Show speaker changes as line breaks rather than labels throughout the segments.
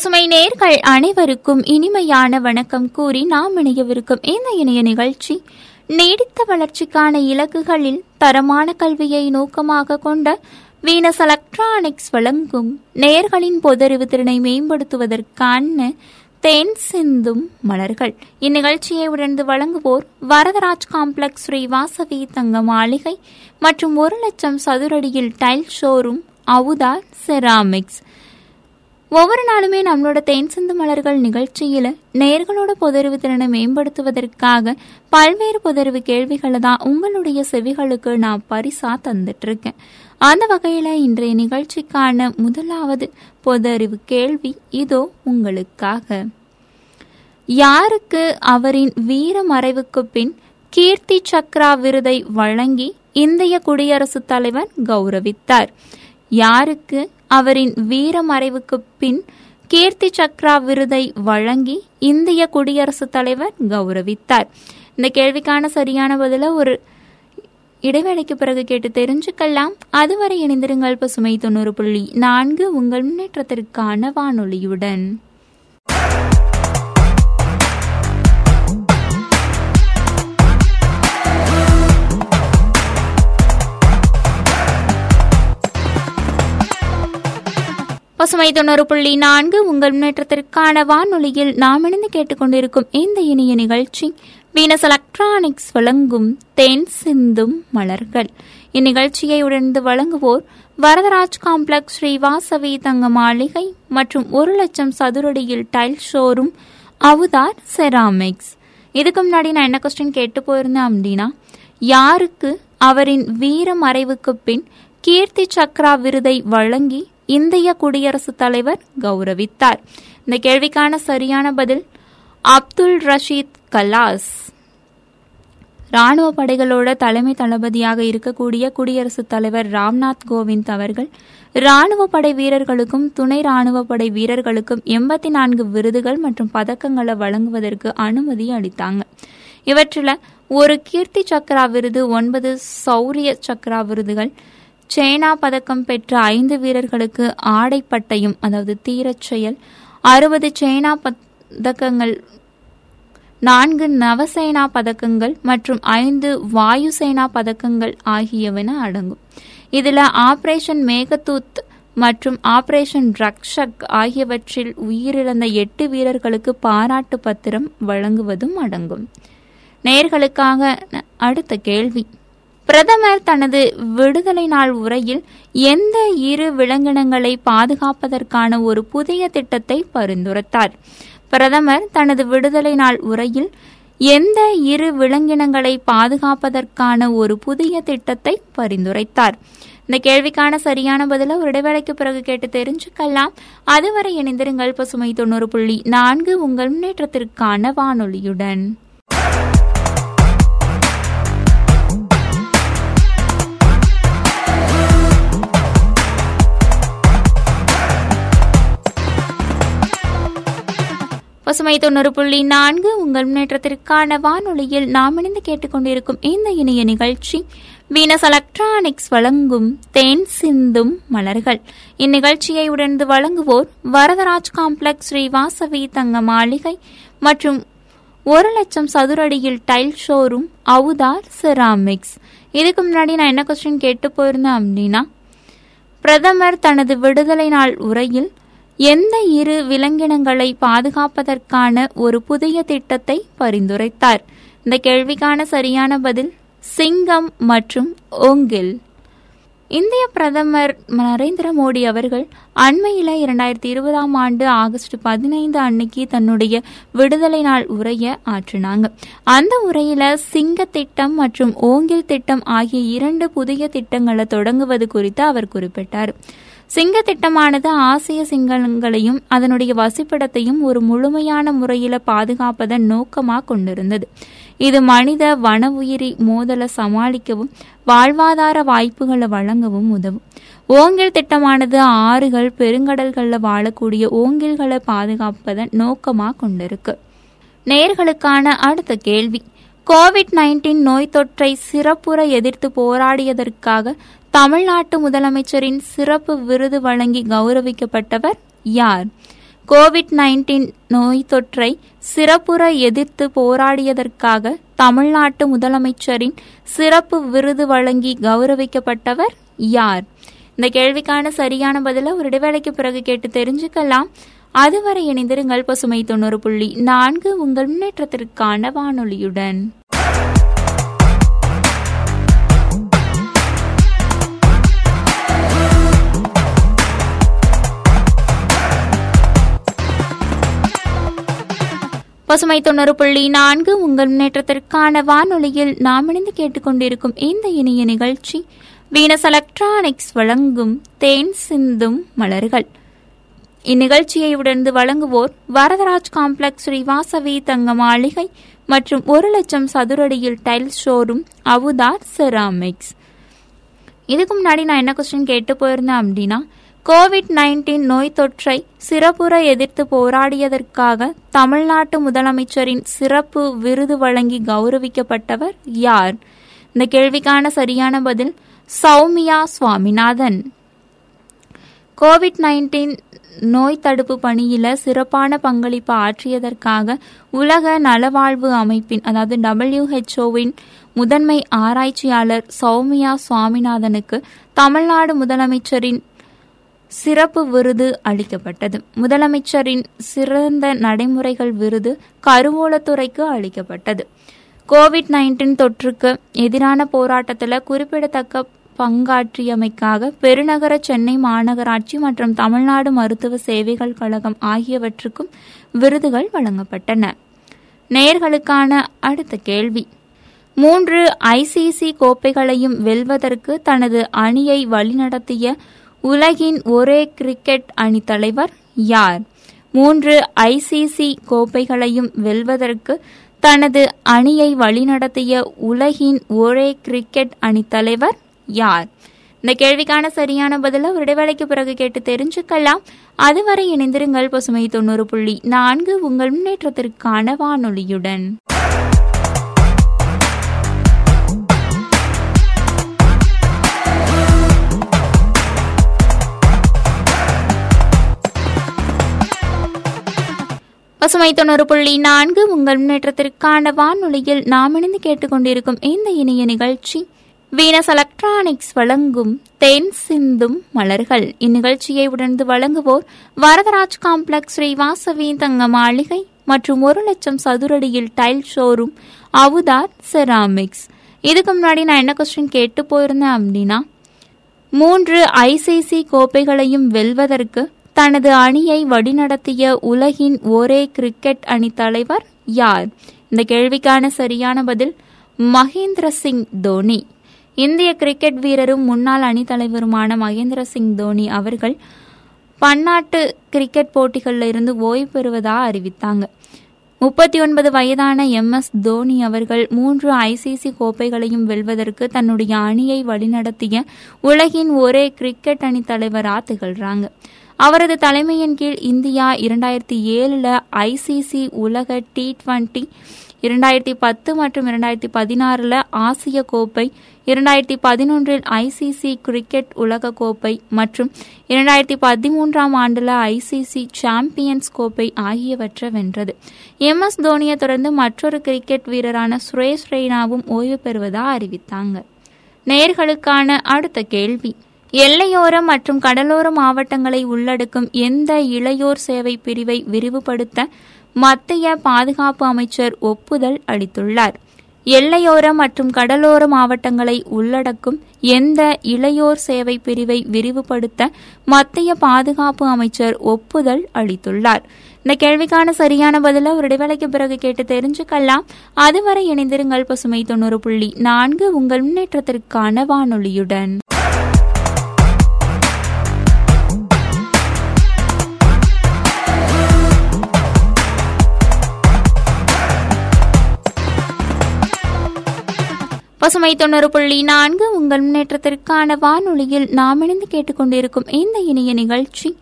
பசுமை நேர்கள் அனைவருக்கும் இனிமையான வணக்கம் கூறி நாம் இணையவிருக்கும் இந்த இணைய நிகழ்ச்சி நீடித்த வளர்ச்சிக்கான இலக்குகளில் தரமான கல்வியை நோக்கமாக கொண்ட வீனஸ் எலக்ட்ரானிக்ஸ் வழங்கும் நேர்களின் பொதறிவு திறனை மேம்படுத்துவதற்கான தேன் சிந்தும் மலர்கள். இந்நிகழ்ச்சியை உடந்து வழங்குவோர் வரதராஜ் காம்ப்ளெக்ஸ் ஸ்ரீ வாசவி தங்க மாளிகை மற்றும் ஒரு லட்சம் சதுரடியில் டைல் ஷோரூம் அவுதா செராமிக்ஸ் ஒவ்வொரு நாளுமே நம்மளோட தேன் சிந்து மலர்கள் நிகழ்ச்சியில நேர்களோட பொதறிவு திறனை மேம்படுத்துவதற்காக பல்வேறு புதறிவு கேள்விகளை தான் உங்களுடைய செவிகளுக்கு நான் பரிசா தந்துட்டு இருக்கேன் அந்த வகையில இன்றைய நிகழ்ச்சிக்கான முதலாவது புதறிவு கேள்வி இதோ உங்களுக்காக. யாருக்கு அவரின் வீர மறைவுக்கு பின் கீர்த்தி சக்ரா விருதை வழங்கி இந்திய குடியரசுத் தலைவர் கௌரவித்தார்? யாருக்கு அவரின் வீரமறைவுக்கு பின் கீர்த்தி சக்ரா விருதை வழங்கி இந்திய குடியரசுத் தலைவர் கௌரவித்தார். இந்த கேள்விக்கான சரியான பதில ஒரு இடைவேளைக்கு பிறகு கேட்டு தெரிஞ்சுக்கலாம். அதுவரை இணைந்திருங்கள் பசுமை தொண்ணூறு புள்ளி நான்கு உங்கள் முன்னேற்றத்திற்கான வானொலியுடன். பசுமை தொண்ணூறு புள்ளி நான்கு உங்கள் முன்னேற்றத்திற்கான வானொலியில் நாம் இணைந்து கேட்டுக்கொண்டிருக்கும் இந்த இனிய நிகழ்ச்சி. வீனஸ் எலக்ட்ரானிக்ஸ் வழங்கும் தேன் சிந்தும் மலர்கள். இந்நிகழ்ச்சியை உணர்ந்து வழங்குவோர் வரதராஜ் காம்ப்ளெக்ஸ் ஸ்ரீ வாசவி தங்க மாளிகை மற்றும் ஒரு லட்சம் சதுரடியில் டைல் ஷோரூம் அவுதார் செராமிக்ஸ் இதுக்கு முன்னாடி நான் என்ன கொஸ்டின் கேட்டு போயிருந்தேன் அப்படின்னா யாருக்கு அவரின் வீர மறைவுக்கு பின் கீர்த்தி சக்ரா விருதை வழங்கி இந்திய குடியரசுத் தலைவர் கௌரவித்தார். இந்த கேள்விக்கான சரியான பதில் அப்துல் ரஷீத் கலாஸ். ராணுவ படைகளோட தலைமை தளபதியாக இருக்கக்கூடிய குடியரசுத் தலைவர் ராம்நாத் கோவிந்த் அவர்கள் ராணுவ படை வீரர்களுக்கும் துணை ராணுவ படை வீரர்களுக்கும் எண்பத்தி நான்கு விருதுகள் மற்றும் பதக்கங்களை வழங்குவதற்கு அனுமதி அளித்தாங்க. இவற்றில் ஒரு கீர்த்தி சக்ரா விருது ஒன்பது சௌரிய சக்ரா விருதுகள் சேனா பதக்கம் பெற்ற ஐந்து வீரர்களுக்கு ஆடைப்பட்டையும் அதாவது தீரச் செயல் அறுபது சேனா பதக்கங்கள் நான்கு நவசேனா பதக்கங்கள் மற்றும் ஐந்து வாயுசேனா பதக்கங்கள் ஆகியவன அடங்கும். இதில் ஆபரேஷன் மேகதூத் மற்றும் ஆபரேஷன் ரக்ஷக் ஆகியவற்றில் உயிரிழந்த எட்டு வீரர்களுக்கு பாராட்டு பத்திரம் வழங்குவதும் அடங்கும். நேர்களுக்காக அடுத்த கேள்வி. பிரதமர் தனது விடுதலை நாள் உரையில் எந்த இரு விலங்கினங்களை பாதுகாப்பதற்கான ஒரு புதிய திட்டத்தை பரிந்துரைத்தார். பிரதமர் தனது விடுதலை நாள் உரையில் எந்த இரு விலங்கினங்களை பாதுகாப்பதற்கான ஒரு புதிய திட்டத்தை பரிந்துரைத்தார். இந்த கேள்விக்கான சரியான பதில ஒரு இடைவேளைக்கு பிறகு கேட்டு தெரிஞ்சுக்கலாம். அதுவரை இணைந்திருங்கள் பசுமை தொண்ணூறு புள்ளி நான்கு உங்கள் முன்னேற்றத்திற்கான வானொலியுடன். பசுமை தொண்ணூறு புள்ளி நான்கு உங்கள் முன்னேற்றத்திற்கான வானொலியில் நாம் இணைந்து கேட்டுக்கொண்டிருக்கும் இந்த இணைய நிகழ்ச்சி. வீனஸ் எலக்ட்ரானிக்ஸ் வழங்கும் தேன் சிந்தும் மலர்கள். இந்நிகழ்ச்சியை உடனே வழங்குவோர் வரதராஜ் காம்ப்ளெக்ஸ் ஸ்ரீ வாசவி தங்க மாளிகை மற்றும் ஒரு லட்சம் சதுரடியில் டைல் ஷோரூம் அவுதார் செராமிக்ஸ் இதுக்கு முன்னாடி நான் என்ன கொஸ்டின் கேட்டு போயிருந்தேன் அப்படின்னா பிரதமர் தனது விடுதலை நாள் உரையில் எந்த இரு விலங்கினங்களை பாதுகாப்பதற்கான ஒரு புதிய திட்டத்தை பரிந்துரைத்தார். இந்த கேள்விக்கான சரியான பதில் சிங்கம் மற்றும் ஓங்கில். இந்திய பிரதமர் நரேந்திர மோடி அவர்கள் அண்மையில் இரண்டாயிரத்தி இருபதாம் ஆண்டு ஆகஸ்ட் பதினைந்து அன்னைக்கு தன்னுடைய விடுதலை நாள் உரையை ஆற்றினாங்க. அந்த உரையில சிங்க திட்டம் மற்றும் ஓங்கில் திட்டம் ஆகிய இரண்டு புதிய திட்டங்களை தொடங்குவது குறித்து அவர் குறிப்பிட்டார். சிங்க திட்டமானது ஆசிய சிங்கங்களையும் அதனுடைய வசிப்பிடத்தையும் ஒரு முழுமையான முறையில பாதுகாப்பதன் நோக்கமாக கொண்டிருந்தது. இது மனித வன உயிரி மோதலை சமாளிக்கவும் வாழ்வாதார வாய்ப்புகளை வழங்கவும் உதவும். ஓங்கில் திட்டமானது ஆறுகள் பெருங்கடல்களில் வாழக்கூடிய ஓங்கில்களை பாதுகாப்பதன் நோக்கமாக கொண்டிருக்கு. நேர்களுக்கான அடுத்த கேள்வி. கோவிட் நைன்டீன் நோய் தொற்றை சிறப்புற எதிர்த்து போராடியதற்காக தமிழ்நாட்டு முதலமைச்சரின் சிறப்பு விருது வழங்கி கௌரவிக்கப்பட்டவர் யார்? கோவிட் நைன்டீன் நோய் தொற்றை சிறப்புற எதிர்த்து போராடியதற்காக தமிழ்நாட்டு முதலமைச்சரின் சிறப்பு விருது வழங்கி கௌரவிக்கப்பட்டவர் யார்? இந்த கேள்விக்கான சரியான பதில ஒரு இடைவேளைக்கு பிறகு கேட்டு தெரிஞ்சுக்கலாம். அதுவரை இணைந்திருங்கள் பசுமை தொண்ணூறு புள்ளி நான்கு உங்கள் முன்னேற்றத்திற்கான வானொலியுடன். பசுமை தொண்ணூறு புள்ளி நான்கு உங்கள் முன்னேற்றத்திற்கான வானொலியில் நாம் இணைந்து கேட்டுக்கொண்டிருக்கும் இந்த இனிய நிகழ்ச்சி வீனஸ் எலக்ட்ரானிக்ஸ் வழங்கும் தேன் சிந்தும் மலர்கள். இந்நிகழ்ச்சியை உடனே வழங்குவோர் வரதராஜ் காம்ப்ளெக்ஸ் ஸ்ரீவாசவி தங்க மாளிகை மற்றும் ஒரு லட்சம் சதுரடியில் டைல்ஸ் ஷோரூம் அவுதார் செராமிக்ஸ் இதுக்கு முன்னாடி நான் என்ன கொஸ்டின் கேட்டு போயிருந்தேன் அப்படின்னா கோவிட் நைன்டீன் நோய் தொற்றை சிறப்புற எதிர்த்து போராடியதற்காக தமிழ்நாட்டு முதலமைச்சரின் சிறப்பு விருது வழங்கி கௌரவிக்கப்பட்டவர் யார்? இந்த கேள்விக்கான சரியான பதில் சௌமியா சுவாமிநாதன். கோவிட் நைன்டீன் நோய் தடுப்பு பணியில சிறப்பான பங்களிப்பு ஆற்றியதற்காக உலக நலவாழ்வு அமைப்பின் அதாவது டபிள்யூஹெச்ஓவின் முதன்மை ஆராய்ச்சியாளர் சௌமியா சுவாமிநாதனுக்கு தமிழ்நாடு முதலமைச்சரின் சிறப்பு விருது அளிக்கப்பட்டது. முதலமைச்சரின் சிறந்த நடைமுறைகள் விருது கருவூலத்துறைக்கு அளிக்கப்பட்டது. கோவிட் நைன்டீன் தொற்றுக்கு எதிரான போராட்டத்தில் குறிப்பிடத்தக்க பங்காற்றியமைக்காக பெருநகர சென்னை மாநகராட்சி மற்றும் தமிழ்நாடு மருத்துவ சேவைகள் கழகம் ஆகியவற்றுக்கும் விருதுகள் வழங்கப்பட்டன. நேர்களுக்கான அடுத்த கேள்வி. மூன்று ஐசிசி கோப்பைகளையும் வெல்வதற்கு தனது அணியை வழிநடத்திய உலகின் ஒரே கிரிக்கெட் அணி தலைவர் யார்? மூன்று ஐசிசி கோப்பைகளையும் வெல்வதற்கு தனது அணியை வழிநடத்திய உலகின் ஒரே கிரிக்கெட் அணி தலைவர் யார்? இந்த கேள்விக்கான சரியான பதில ஒரு இடைவேளைக்கு பிறகு கேட்டு தெரிஞ்சுக்கலாம். அதுவரை இணைந்திருங்கள் பசுமை தொண்ணூறு புள்ளி நான்கு உங்கள் முன்னேற்றத்திற்கான வானொலியுடன். பசுமை தொண்ணூறு புள்ளி நான்கு உங்கள் முன்னேற்றத்திற்கான வானொலியில் நாம் இணைந்து கேட்டுக்கொண்டிருக்கும் இந்த இனிய நிகழ்ச்சி. வீனஸ் எலக்ட்ரானிக்ஸ் வழங்கும் தென் சிந்தும் மலர்கள். இந்நிகழ்ச்சியை உடனே வழங்குவோர் வரதராஜ் காம்ப்ளெக்ஸ் ஸ்ரீவாசவி தங்க மாளிகை மற்றும் ஒரு லட்சம் சதுரடியில் டைல் ஷோரூம் அவுதார் செராமிக்ஸ் இதுக்கு முன்னாடி நான் என்ன கொஸ்டின் கேட்டு போயிருந்தேன் அப்படின்னா மூன்று ஐசிசி கோப்பைகளையும் வெல்வதற்கு தனது அணியை வழிநடத்திய உலகின் ஒரே கிரிக்கெட் அணி தலைவர் யார்? இந்த கேள்விக்கான சரியான பதில் மகேந்திர சிங் தோனி. இந்திய கிரிக்கெட் வீரரும் முன்னாள் அணித்தலைவருமான மகேந்திர சிங் தோனி அவர்கள் பன்னாட்டு கிரிக்கெட் போட்டிகளில் இருந்து ஓய்வு பெறுவதா அறிவித்தாங்க. முப்பத்தி ஒன்பது வயதான எம். எஸ். தோனி அவர்கள் மூன்று ஐசிசி கோப்பைகளையும் வெல்வதற்கு தன்னுடைய அணியை வழிநடத்திய உலகின் ஒரே கிரிக்கெட் அணி தலைவரா திகழ்றாங்க. அவரது தலைமையின் கீழ் இந்தியா இரண்டாயிரத்தி ஏழுல ஐசிசி உலக டி டுவெண்டி இரண்டாயிரத்தி பத்து மற்றும் இரண்டாயிரத்தி பதினாறுல ஆசிய கோப்பை இரண்டாயிரத்தி பதினொன்றில் ஐசிசி கிரிக்கெட் உலக கோப்பை மற்றும் இரண்டாயிரத்தி பதிமூன்றாம் ஆண்டுல ஐசிசி சாம்பியன்ஸ் கோப்பை ஆகியவற்றை வென்றது. எம் எஸ் தோனியை தொடர்ந்து மற்றொரு கிரிக்கெட் வீரரான சுரேஷ் ரெய்னாவும் ஓய்வு பெறுவதா அறிவித்தாங்க. நேர்களுக்கான அடுத்த கேள்வி. எல்லையோரம் மற்றும் கடலோர மாவட்டங்களை உள்ளடக்கும் எந்த இளையோர் சேவை பிரிவை விரிவுபடுத்த மத்திய பாதுகாப்பு அமைச்சர் ஒப்புதல் அளித்துள்ளார். எல்லையோர மற்றும் கடலோர மாவட்டங்களை உள்ளடக்கும் எந்த இளையோர் சேவை பிரிவை விரிவுபடுத்த மத்திய பாதுகாப்பு அமைச்சர் ஒப்புதல் அளித்துள்ளார். இந்த கேள்விக்கான சரியான பதில ஒரு இடைவேளைக்கு பிறகு கேட்டு தெரிஞ்சுக்கலாம். அதுவரை இணைந்திருங்கள் பசுமை தொண்ணூறு புள்ளி நான்கு உங்கள் முன்னேற்றத்திற்கான வானொலியுடன். பசுமை தொண்ணூறு புள்ளி நான்கு உங்கள் முன்னேற்றத்திற்கான வானொலியில் நாம் இணைந்து கேட்டுக்கொண்டிருக்கும் இந்த இனிய நிகழ்ச்சி.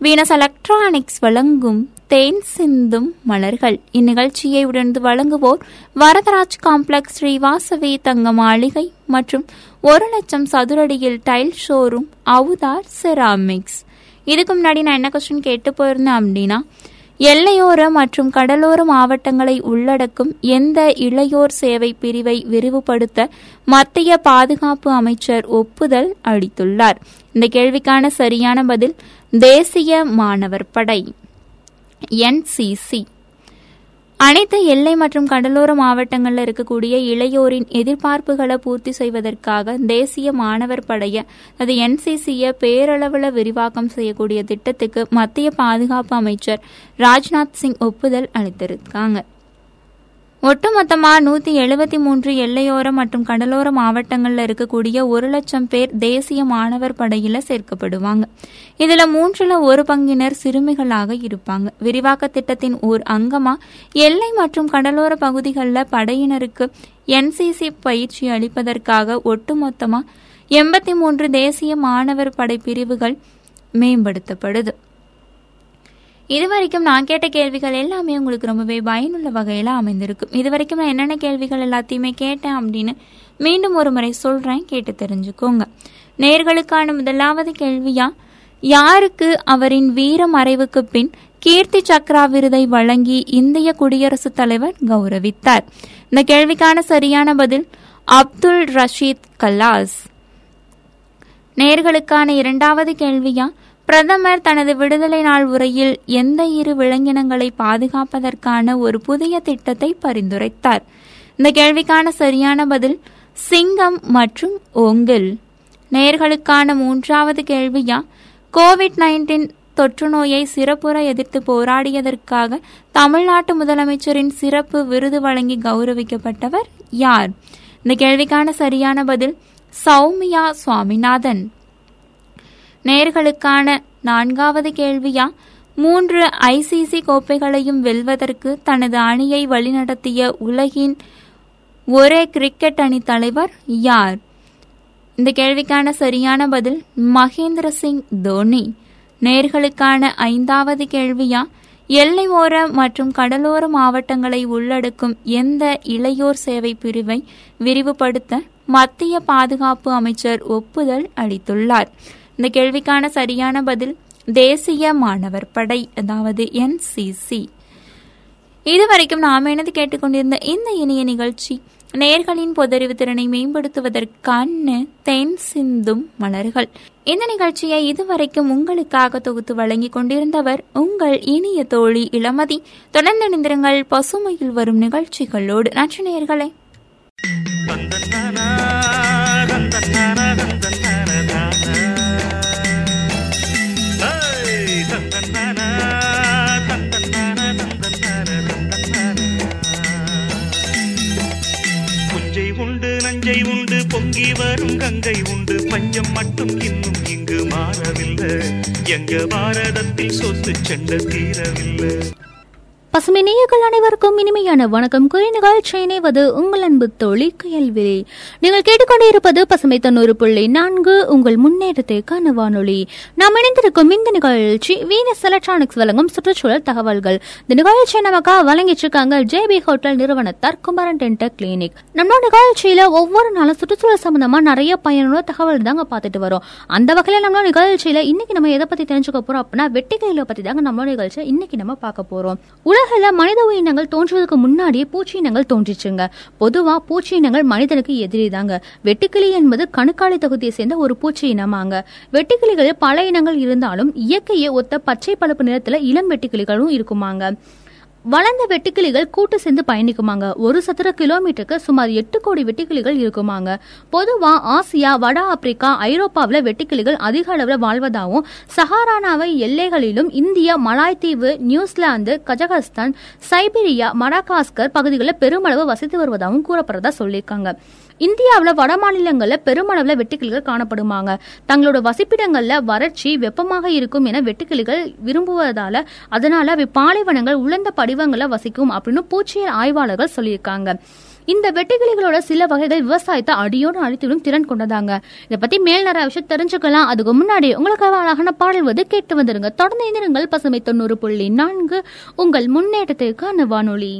வீனஸ் எலக்ட்ரானிக்ஸ் வழங்கும் தேன் சிந்தும் மலர்கள். இந்நிகழ்ச்சியை உடனே வழங்குவோர் வரதராஜ் காம்ப்ளெக்ஸ் ஸ்ரீவாசவி தங்க மாளிகை மற்றும் ஒரு லட்சம் சதுரடியில் டைல் ஷோரூம் அவுதார் செராமிக்ஸ் இதுக்கு முன்னாடி நான் என்ன கொஸ்டின் கேட்டு போயிருந்தேன் அப்படின்னா எல்லையோர மற்றும் கடலோர மாவட்டங்களை உள்ளடக்கும் எந்த இளையோர் சேவை பிரிவை விரிவுபடுத்த மத்திய பாதுகாப்பு அமைச்சர் ஒப்புதல் அளித்துள்ளார். இந்த கேள்விக்கான சரியான பதில் தேசிய மாணவர் படை என்சிசி அனைத்து எல்லை மற்றும் கடலோர மாவட்டங்களில் இருக்கக்கூடிய இளையோரின் எதிர்பார்ப்புகளை பூர்த்தி செய்வதற்காக தேசிய மாணவர் படைய அது என்சிசியை பேரளவில் விரிவாக்கம் செய்யக்கூடிய திட்டத்துக்கு மத்திய பாதுகாப்பு அமைச்சர் ராஜ்நாத் சிங் ஒப்புதல் அளித்திருக்காங்க. ஒட்டுமொத்தமா நூத்தி எழுபத்தி மூன்று எல்லையோர மற்றும் கடலோர மாவட்டங்கள்ல இருக்கக்கூடிய ஒரு லட்சம் பேர் தேசிய மாணவர் படையில சேர்க்கப்படுவாங்க. இதுல மூன்றுல ஒரு பங்கினர் சிறுமிகளாக இருப்பாங்க. விரிவாக்க திட்டத்தின் ஓர் அங்கமா எல்லை மற்றும் கடலோர பகுதிகளில் படையினருக்கு என்சிசி பயிற்சி அளிப்பதற்காக ஒட்டுமொத்தமா எண்பத்தி மூன்று தேசிய மாணவர் படை பிரிவுகள் மேம்படுத்தப்படுது. இதுவரைக்கும் நான் கேட்ட கேள்விகள் எல்லாமே உங்களுக்கு ரொம்பவே பயனுள்ள வகையில் அமைந்திருக்கும் இதுவரைக்கும் நான் என்னென்ன கேள்விகள் எல்லாத்தையுமே கேட்டேன் அப்படின்னு மீண்டும் ஒரு முறை சொல்றேன் கேட்டு தெரிஞ்சுக்கோங்க. நேர்களுக்கான முதலாவது கேள்வியா யாருக்கு அவரின் வீர மறைவுக்கு பின் கீர்த்தி சக்ரா விருதை வழங்கி இந்திய குடியரசுத் தலைவர் கௌரவித்தார்? இந்த கேள்விக்கான சரியான பதில் அப்துல் ரஷீத் கல்லாஸ். நேர்களுக்கான இரண்டாவது கேள்வியா பிரதமர் தனது விடுதலை நாள் உரையில் எந்த இரு விலங்கினங்களை பாதுகாப்பதற்கான ஒரு புதிய திட்டத்தை பரிந்துரைத்தார். இந்த கேள்விக்கான சரியான பதில் சிங்கம் மற்றும் ஓங்கில். நேர்களுக்கான மூன்றாவது கேள்வியா கோவிட் நைன்டீன் தொற்று நோயை சிறப்புற எதிர்த்து போராடியதற்காக தமிழ்நாட்டு முதலமைச்சரின் சிறப்பு விருது வழங்கி கௌரவிக்கப்பட்டவர் யார்? இந்த கேள்விக்கான சரியான பதில் சௌமியா சுவாமிநாதன். நேர்களுக்கான நான்காவது கேள்வியா? மூன்று ஐசிசி கோப்பைகளையும் வெல்வதற்கு தனது அணியை வழிநடத்திய உலகின் ஒரே கிரிக்கெட் அணி தலைவர் யார்? இந்த கேள்விக்கான சரியான பதில் மகேந்திர சிங் தோனி. நேர்களுக்கான ஐந்தாவது கேள்வியா? எல்லை ஓர மற்றும் கடலோர மாவட்டங்களை உள்ளடக்கும் எந்த இளையோர் சேவை பிரிவை விரிவுபடுத்த மத்திய பாதுகாப்பு அமைச்சர் ஒப்புதல் அளித்துள்ளார். இந்த கேள்விக்கான சரியான பதில் தேசிய மாணவர் படை அதாவது என்சிசி இதுவரைக்கும் நாம் எனது கேட்டுக்கொண்டிருந்த இந்த இனிய நிகழ்ச்சி நேர்களின் பொதறிவு திறனை மேம்படுத்துவதற்கான தென் சிந்தும் மலர்கள். இந்த நிகழ்ச்சியை இதுவரைக்கும் உங்களுக்காக தொகுத்து வழங்கிக் கொண்டிருந்தவர் உங்கள் இனிய தோழி இளமதி. தொடர்ந்து நிந்திரங்கள் பசுமையில் வரும் நிகழ்ச்சிகளோடு. நச்சு நேர்களே
கொஞ்சம் மட்டும் இன்னும் இங்கு மாறவில்லை. எங்க பாரதத்தில் சொத்து சென்ற தீரவில்லை.
பசுமை நேயர்கள் அனைவருக்கும் இனிமையான வணக்கம். குறி நிகழ்ச்சி இணைவது உங்கள் அன்பு தோழி கேள்வி. நீங்கள் கேட்டுக்கொண்டிருப்பது பசுமை தொண்ணூறு புள்ளி நான்கு உங்கள் முன்னேற்றத்திற்கான வானொலி. நாம் இணைந்திருக்கும் இந்த நிகழ்ச்சி வீனஸ் எலக்ட்ரானிக்ஸ் வழங்கும் சுற்றுச்சூழல் தகவல்கள். இந்த நிகழ்ச்சியை நமக்கா வழங்கிட்டு இருக்காங்க ஜேபி ஹோட்டல் நிறுவனத்தார் குமரன் டென்டர் கிளினிக். நம்மளோட நிகழ்ச்சியில ஒவ்வொரு நாளும் சுற்றுச்சூழல் சம்பந்தமா நிறைய பயனுள்ள தகவல் தாங்க பார்த்துட்டு வரோம். அந்த வகையில நம்மளோட நிகழ்ச்சியில இன்னைக்கு நம்ம எதை பத்தி தெரிஞ்சுக்க போறோம் அப்படின்னா வெட்டிக்கையில பத்தி தாங்க நம்மளோட நிகழ்ச்சியை இன்னைக்கு நம்ம பார்க்க போறோம். உலகில் மனித உயிரினங்கள் தோன்றுவதற்கு முன்னாடியே பூச்சி இனங்கள் தோன்றிச்சுங்க. பொதுவா பூச்சி இனங்கள் மனிதனுக்கு எதிரி தாங்க வெட்டுக்கிளி என்பது கணுக்காலி தொகுதியை சேர்ந்த ஒரு பூச்சி இனமாங்க. வெட்டுக்கிளிகளில் பல இனங்கள் இருந்தாலும் இயற்கையை ஒத்த பச்சை பழுப்பு நிறத்துல இளம் வெட்டுக்கிளிகளும் இருக்குமாங்க. வளர்ந்த வெட்டுக்கிளிகள் கூட்டு சேர்ந்து பயணிக்குமாங்க. ஒரு சதுர கிலோமீட்டருக்கு சுமார் எட்டு கோடி வெட்டுக்கிளிகள் இருக்குமாங்க. பொதுவா ஆசியா வட ஆப்பிரிக்கா ஐரோப்பாவில் வெட்டுக்கிளிகள் அதிக அளவில் வாழ்வதாகவும் சஹாரானாவை எல்லைகளிலும் India மலாய்த்தீவு New Zealand Kazakhstan Siberia Madagascar பகுதிகளில் பெருமளவு வசித்து வருவதாகவும் கூறப்படுறதா சொல்லியிருக்காங்க. இந்தியாவில் வட மாநிலங்களில் பெருமளவில் வெட்டுக்கிளிகள் காணப்படுமாங்க. தங்களோட வசிப்பிடங்களில் வறட்சி வெப்பமாக இருக்கும் என வெட்டுக்கிளிகள் விரும்புவதால அதனால அவை பாலைவனங்கள் உலர்ந்த படிவங்களை வசிக்கும் அப்படின்னு பூச்சியல் ஆய்வாளர்கள் சொல்லியிருக்காங்க. இந்த வெட்டுக்கிளிகளோட சில வகைகள் விவசாயத்தை அடியோடு அழித்திடும் திறன் கொண்டதாங்க. இதை பத்தி மேல் நிறைய விஷயம் தெரிஞ்சுக்கலாம். அதுக்கு முன்னாடி உங்களுக்கு அழகான பாடல் வந்து கேட்டு வந்துருங்க. தொடர்ந்து இந்திருங்கள் பசுமை தொண்ணூறு புள்ளி நான்கு. உங்கள் முன்னேற்றத்திற்கான வானொலி.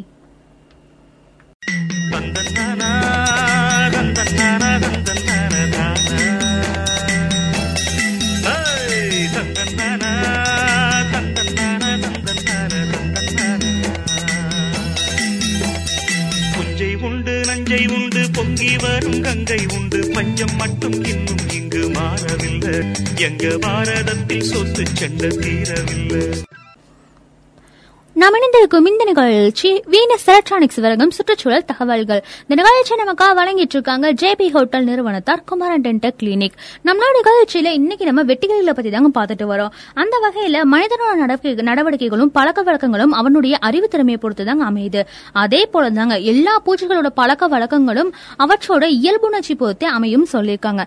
உண்டு உண்டு பொங்கி வரும் கங்கை உண்டு. பஞ்சம் மட்டும் இன்னும் இங்கு மாறவில்லை. எங்க பாரதத்தில் சொத்து செண்ட தீரவில்லை.
நாம் இணைந்திருக்கும் இந்த நிகழ்ச்சி வீனஸ் எலக்ட்ரானிக்ஸ் வழங்கும் சுற்றுச்சூழல் தகவல்கள். இந்த நிகழ்ச்சி நமக்காக வழங்கிட்டு இருக்காங்க ஜேபி ஹோட்டல் நிறுவனத்தார் குமாரன் டென்டல் கிளினிக். நம்மளோட நிகழ்ச்சியில இன்னைக்கு நம்ம வெட்டிகளில பத்தி தாங்க பார்த்துட்டு வரோம். அந்த வகையில மனிதனோட நடவடிக்கை- நடவடிக்கைகளும் பழக்க வழக்கங்களும் அவனுடைய அறிவு திறமையை பொறுத்து தாங்க அமையுது. அதே போல தாங்க எல்லா பூச்சிகளோட பழக்க வழக்கங்களும் அவற்றோட இயல்புணர்ச்சி பொறுத்தே அமையும் சொல்லியிருக்காங்க.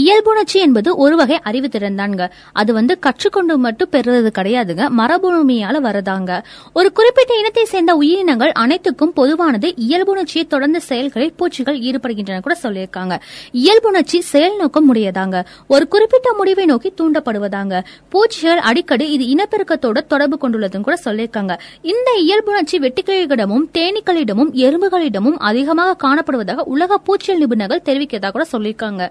இயல்புணர்ச்சி என்பது ஒரு வகை அறிவுத்திறன் தாங்க அது வந்து கற்றுக்கொண்டு மட்டும் பெறுறது கிடையாதுங்க. மரபுரிமையால வரதாங்க. ஒரு குறிப்பிட்ட இனத்தை சேர்ந்த உயிரினங்கள் அனைத்துக்கும் பொதுவானது இயல்புணர்ச்சியை தொடர்ந்த செயல்களில் பூச்சிகள் ஈடுபடுகின்றன கூட சொல்லியிருக்காங்க. இயல்புணர்ச்சி செயல் நோக்கம் உடையதாங்க. ஒரு குறிப்பிட்ட முடிவை நோக்கி தூண்டப்படுவதாங்க. பூச்சிகள் அடிக்கடி இது இனப்பெருக்கத்தோட தொடர்பு கொண்டுள்ளதுன்னு கூட சொல்லியிருக்காங்க. இந்த இயல்புணர்ச்சி வெட்டுக்கிளிகளிடமும் தேனீக்களிடமும் எறும்புகளிடமும் அதிகமாக காணப்படுவதாக உலக பூச்சியல் நிபுணர்கள் தெரிவிக்கிறதா கூட சொல்லியிருக்காங்க.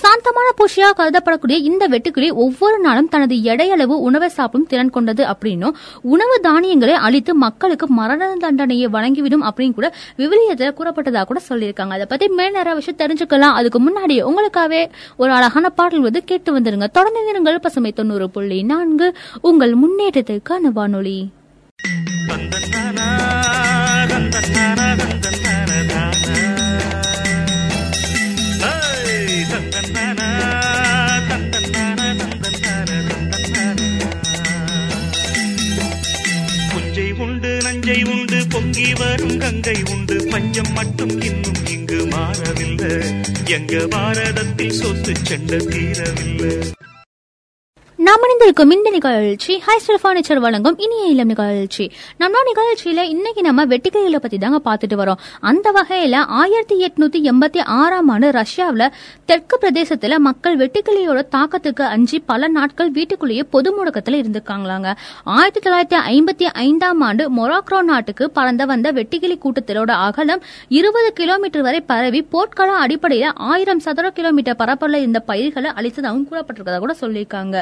சாந்தமான பூச்சியாக கருதப்படக்கூடிய இந்த வெட்டுக்கிளி ஒவ்வொரு நாளும் தனது எடையளவு உணவை சாப்பிடும் திறன் கொண்டது அப்படின்னும் உணவு தானியங்களை அளித்து மக்களுக்கு மரண தண்டனையை வழங்கிவிடும் அப்படின்னு கூட விவிலியத்தில் கூறப்பட்டதாக கூட சொல்லியிருக்காங்க. அதை பத்தி மேல் நிறைய விஷயம் தெரிஞ்சுக்கலாம். அதுக்கு முன்னாடி உங்களுக்காகவே ஒரு அழகான பாடல் வந்து கேட்டு வந்துருங்க. தொடர்ந்து இருங்கள் பசுமை தொண்ணூறு புள்ளி நான்கு. உங்கள் முன்னேற்றத்திற்கான வானொலி.
எங்க பாரதத்தில் சொத்து செண்ட தீரவில்லை.
நாம் இணைந்திருக்கும் இந்த நிகழ்ச்சி ஹைஸ்டல் ஃபர்னிச்சர் வழங்கும் இனிய இளம் நிகழ்ச்சி. நம்ம நிகழ்ச்சியில இன்னைக்கு நம்ம வெட்டிக்கைகளை பத்தி தாங்க பார்த்துட்டு வரோம். அந்த வகையில ஆயிரத்தி எட்நூத்தி எண்பத்தி ஆறாம் ஆண்டு ரஷ்யாவில் தெற்கு பிரதேசத்துல மக்கள் வெட்டுக்கிளியோட தாக்கத்துக்கு அஞ்சு பல நாட்கள் வீட்டுக்குள்ளேயே பொது முடக்கத்துல இருந்திருக்காங்களாங்க. ஆயிரத்தி தொள்ளாயிரத்தி ஐம்பத்தி ஐந்தாம் ஆண்டு மொராக்ரோ நாட்டுக்கு பறந்த வந்த வெட்டுக்கிளி கூட்டத்திலோட அகலம் இருபது கிலோமீட்டர் வரை பரவி போர்க்கள அடிப்படையில ஆயிரம் சதுர கிலோமீட்டர் பரப்பளவில் இருந்த பயிர்களை அழித்ததாகவும் கூறப்பட்டிருக்கதா கூட சொல்லியிருக்காங்க.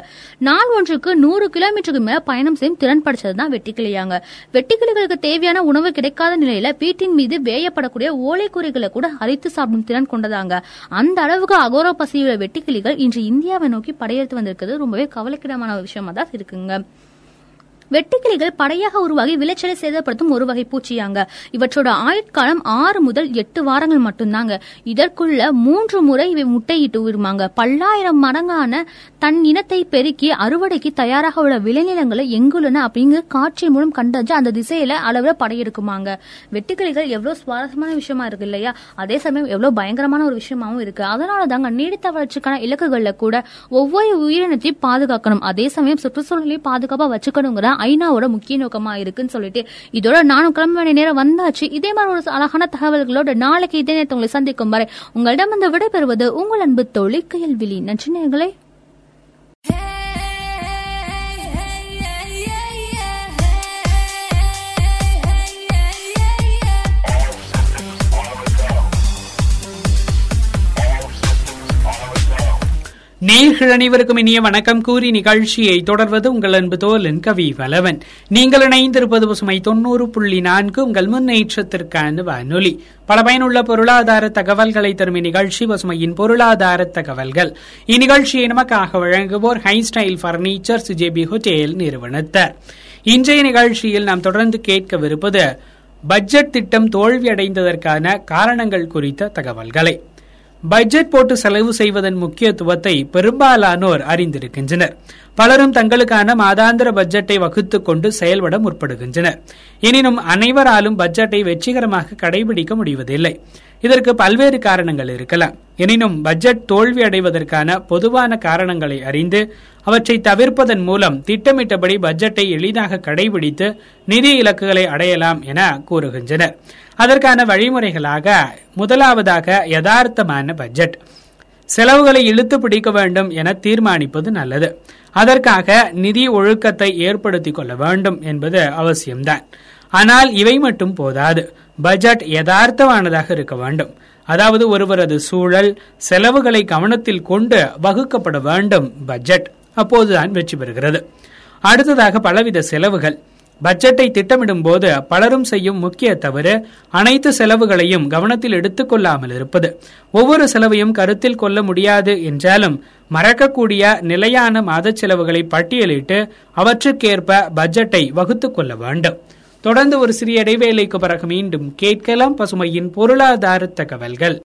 நாள் ஒன்றுக்கு நூறு கிலோமீட்டருக்கு மேல பயணம் செய்யும் திறன் படைச்சது தான் வெட்டுக்கிளியாங்க. வெட்டிக்கிளிகளுக்கு தேவையான உணவு கிடைக்காத நிலையில வீட்டின் மீது வேயப்படக்கூடிய ஓலைக்குறிகளை கூட அரித்து சாப்பிடும் திறன் கொண்டதாங்க. அந்த அளவுக்கு அகோர பசியுள்ள வெட்டிக்கிளிகள் இன்று இந்தியாவை நோக்கி படையெடுத்து வந்திருக்கிறது. ரொம்பவே கவலைக்கிடமான விஷயமா தான் இருக்குங்க. வெட்டுக்கிளிகள் படையாக உருவாகி விளைச்சலை சேதப்படுத்தும் ஒரு வகை பூச்சியாங்க. இவற்றோட ஆயுட்காலம் ஆறு முதல் எட்டு வாரங்கள் மட்டும்தாங்க. இதற்குள்ள மூன்று முறை இவை முட்டையிட்டு உருமாங்க பல்லாயிரம் மடங்கான தன் இனத்தை பெருக்கி அறுவடைக்கு தயாராக உள்ள விளைநிலங்களை எங்குள்ளன அப்படிங்கிற காட்சி மூலம் கண்டறிஞ்சு அந்த திசையில அளவுல படையெடுக்குமாங்க. வெட்டுக்கிளிகள் எவ்வளவு சுவாரஸ்யமான விஷயமா இருக்கு இல்லையா? அதே சமயம் எவ்வளவு பயங்கரமான ஒரு விஷயமாவும் இருக்கு. அதனால தாங்க நீடித்த வளர்ச்சிக்கான இலக்குகள்ல கூட ஒவ்வொரு உயிரினத்தையும் பாதுகாக்கணும். அதே சமயம் சுற்றுச்சூழலையும் பாதுகாப்பா வச்சுக்கணுங்கிற ஐநாவோட முக்கிய நோக்கமா இருக்குன்னு சொல்லிட்டு இதோட நானும் கிளம்ப வேண்டிய நேரம் வந்தாச்சு. இதே மாதிரி ஒரு அழகான தகவல்களோட நாளைக்கு இதே நேரத்தை உங்களை சந்திக்கும் வரை உங்களிடம் வந்து விடைபெறுவது உங்கள் அன்பு தோழி கையல்விழி. நன்றி
நேர்கள் அனைவருக்கும் இனிய வணக்கம். கூறி நிகழ்ச்சியை தொடர்வது உங்கள் அன்பு தோலன் கவி வலவன். நீங்கள் இணைந்திருப்பது பசுமை தொண்ணூறு புள்ளி நான்கு. உங்கள் முன்னேற்றத்திற்கான வானொலி. பல பயனுள்ள பொருளாதார தகவல்களை தரும் இந்நிகழ்ச்சி பசுமையின் பொருளாதார தகவல்கள். இந்நிகழ்ச்சியை நமக்காக வழங்குவோர் high style furniture JP hotel நிறுவனத்தர். இன்றைய நிகழ்ச்சியில் நாம் தொடர்ந்து கேட்கவிருப்பது பட்ஜெட் திட்டம் தோல்வியடைந்ததற்கான காரணங்கள் குறித்த தகவல்களை. பட்ஜெட் போட்டு செலவு செய்வதன் முக்கியத்துவத்தை பெரும்பாலானோர் அறிந்திருக்கின்றனர். பலரும் தங்களுக்கான மாதாந்திர பட்ஜெட்டை வகுத்துக் கொண்டு செயல்பட முற்படுகின்றனர். எனினும் அனைவராலும் பட்ஜெட்டை வெற்றிகரமாக கடைபிடிக்க முடிவதில்லை. இதற்கு பல்வேறு காரணங்கள் இருக்கலாம். எனினும் பட்ஜெட் தோல்வி அடைவதற்கான பொதுவான காரணங்களை அறிந்து அவற்றை தவிர்ப்பதன் மூலம் திட்டமிட்டபடி பட்ஜெட்டை எளிதாக கடைபிடித்து நிதி இலக்குகளை அடையலாம் என கூறுகின்றனர். அதற்கான வழிமுறைகளாக முதலாவதாக யதார்த்தமான பட்ஜெட் செலவுகளை இழுத்து பிடிக்க வேண்டும் என தீர்மானிப்பது நல்லது. அதற்காக நிதி ஒழுக்கத்தை ஏற்படுத்திக் கொள்ள வேண்டும் என்பது அவசியம்தான். ஆனால் இவை மட்டும் போதாது. பட்ஜெட் யதார்த்தமானதாக இருக்க வேண்டும். அதாவது ஒருவரது சூழல் செலவுகளை கவனத்தில் கொண்டு வகுக்கப்பட வேண்டும் பட்ஜெட். அப்போதுதான் வெற்றி பெறுகிறது. அடுத்ததாக பலவித செலவுகள். பட்ஜெட்டை திட்டமிடும் போது பலரும் செய்யும் முக்கிய தவறு அனைத்து செலவுகளையும் கவனத்தில் எடுத்துக்கொள்ளாமல் இருப்பது. ஒவ்வொரு செலவையும் கருத்தில் கொள்ள முடியாது என்றாலும் மறக்கக்கூடிய நிலையான மாத செலவுகளை பட்டியலிட்டு அவற்றுக்கேற்ப பட்ஜெட்டை வகுத்துக் கொள்ள வேண்டும். தொடர்ந்து ஒரு சிறிய இடைவேளைக்கு பிறகு மீண்டும் கேட்கலாம் பசுமையின் பொருளாதார தகவல்கள்.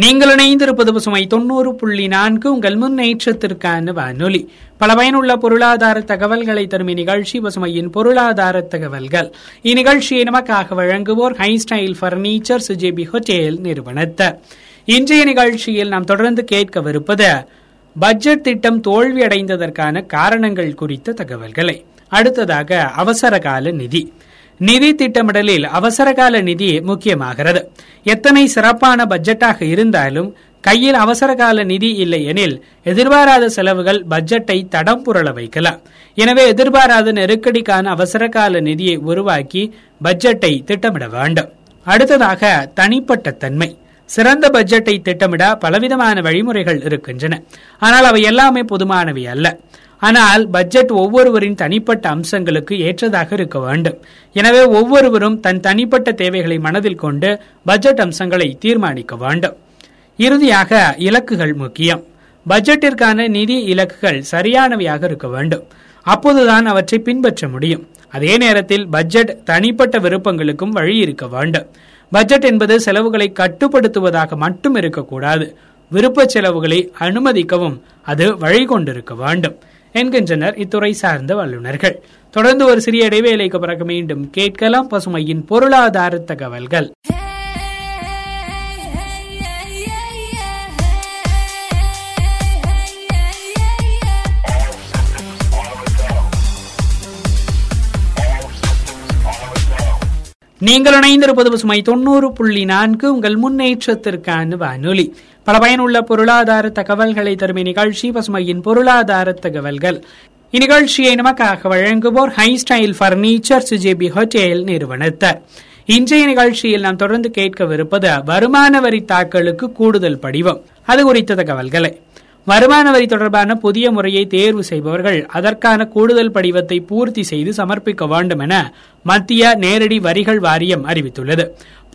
நீங்கள் இணைந்திருப்பது பசுமை தொண்ணூறு புள்ளி நான்கு உங்கள் முன்னேற்றத்திற்கான வானொலி. பல பயனுள்ள பொருளாதார தகவல்களை தரும் இந்நிகழ்ச்சி பசுமையின் பொருளாதார தகவல்கள். இந்நிகழ்ச்சியை நமக்காக வழங்குவோர் ஹை ஸ்டைல் பர்னிச்சர் சுஜேபி ஹோட்டேல் நிறுவனத்தர் இன்றைய நிகழ்ச்சியில் நாம் தொடர்ந்து கேட்கவிருப்பது பட்ஜெட் திட்டம் தோல்வியடைந்ததற்கான காரணங்கள் குறித்த தகவல்களை. அடுத்ததாக அவசரகால நிதி. நிதி திட்டமிடலில் அவசரகால நிதி முக்கியமாகிறது. எத்தனை சிறப்பான பட்ஜெட்டாக இருந்தாலும் கையில் அவசரகால நிதி இல்லை எனில் எதிர்பாராத செலவுகள் பட்ஜெட்டை தடம் புரள வைக்கலாம். எனவே எதிர்பாராத நெருக்கடிக்கான அவசரகால நிதியை உருவாக்கி பட்ஜெட்டை திட்டமிட வேண்டும். அடுத்ததாக தனிப்பட்ட தன்மை. சிறந்த பட்ஜெட்டை திட்டமிட பலவிதமான வழிமுறைகள் இருக்கின்றன. ஆனால் அவை எல்லாமே பொதுமானவை அல்ல. ஆனால் பட்ஜெட் ஒவ்வொருவரின் தனிப்பட்ட அம்சங்களுக்கு ஏற்றதாக இருக்க வேண்டும். எனவே ஒவ்வொருவரும் தன் தனிப்பட்ட தேவைகளை மனதில் கொண்டு பட்ஜெட் அம்சங்களை தீர்மானிக்க வேண்டும். இறுதியாக இலக்குகள் முக்கியம். பட்ஜெட்டிற்கான நிதி இலக்குகள் சரியானவையாக இருக்க வேண்டும். அப்போதுதான் அவற்றை பின்பற்ற முடியும். அதே நேரத்தில் பட்ஜெட் தனிப்பட்ட விருப்பங்களுக்கும் வழி இருக்க வேண்டும். பட்ஜெட் என்பது செலவுகளை கட்டுப்படுத்துவதாக மட்டும் இருக்கக்கூடாது. விருப்ப செலவுகளை அனுமதிக்கவும் அது வழி கொண்டிருக்க வேண்டும். என்கின்றனர் இத்துறை சார்ந்த வல்லுநர்கள். தொடர்ந்து ஒரு சிறிய இடைவேளைக்கு பிறகு மீண்டும் கேட்கலாம் பசுமையின் பொருளாதார தகவல்கள். நீங்கள் இணைந்திருப்பது பசுமை தொண்ணூறு புள்ளி நான்கு உங்கள் முன்னேற்றத்திற்கான வானொலி. பல பயனுள்ள பொருளாதார தகவல்களை தரும் நிகழ்ச்சி பசுமையின் பொருளாதார தகவல்கள். இந்நிகழ்ச்சியை நமக்காக வழங்குவோர் ஹை ஸ்டைல் பர்னிச்சர் சுஜேபி ஹோட்டேல் நிறுவனத்தர் இன்றைய நிகழ்ச்சியில் நாம் தொடர்ந்து கேட்கவிருப்பது வருமான வரி தாக்கலுக்கு கூடுதல் படிவம். அது குறித்த தகவல்களை. வருமான வரி தொடர்பான புதிய முறையை தேர்வு செய்பவர்கள் அதற்கான கூடுதல் படிவத்தை பூர்த்தி செய்து சமர்ப்பிக்க வேண்டும் என மத்திய நேரடி வரிகள் வாரியம் அறிவித்துள்ளது.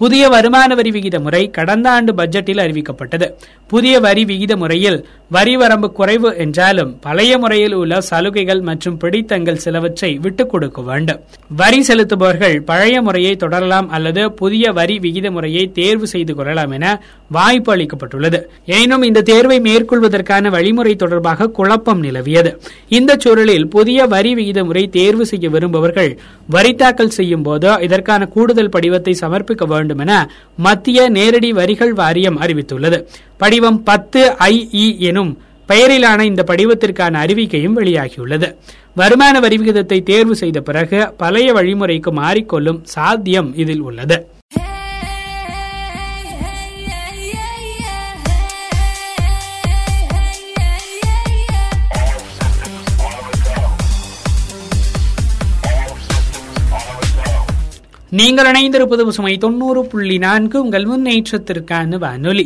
புதிய வருமான வரி விகித முறை கடந்த ஆண்டு பட்ஜெட்டில் அறிவிக்கப்பட்டது. புதிய வரி விகித முறையில் வரி வரம்பு குறைவு என்றாலும் பழைய முறையில் உள்ள சலுகைகள் மற்றும் பிடித்தங்கள் சிலவற்றை விட்டுக் கொடுக்க வேண்டும். வரி செலுத்துபவர்கள் பழைய முறையை தொடரலாம் அல்லது புதிய வரி விகித முறையை தேர்வு செய்து கொள்ளலாம் என வாய்ப்பு அளிக்கப்பட்டுள்ளது. எனினும் இந்த தேர்வை மேற்கொள்வதற்கான வழிமுறை தொடர்பாக குழப்பம் நிலவியது. இந்த சூழலில் புதிய வரி விகித முறை தேர்வு செய்ய விரும்புபவர்கள் வரி தாக்கல் செய்யும் போது இதற்கான கூடுதல் படிவத்தை சமர்ப்பிக்க வேண்டும் என மத்திய நேரடி வரிகள் வாரியம் அறிவித்துள்ளது. படிவம் பத்து ஐஇ எனும் பெயரிலான இந்த படிவத்திற்கான அறிவிக்கையும் வெளியாகியுள்ளது. வருமான வரி விகிதத்தை தேர்வு செய்த பிறகு பழைய வழிமுறைக்கு மாறிக்கொள்ளும் சாத்தியம் இதில் உள்ளது. நீங்கள் இணைந்திருப்பது சுமை தொண்ணூறு புள்ளி நான்கு உங்கள் முன்னேற்றத்திற்கான வானொலி.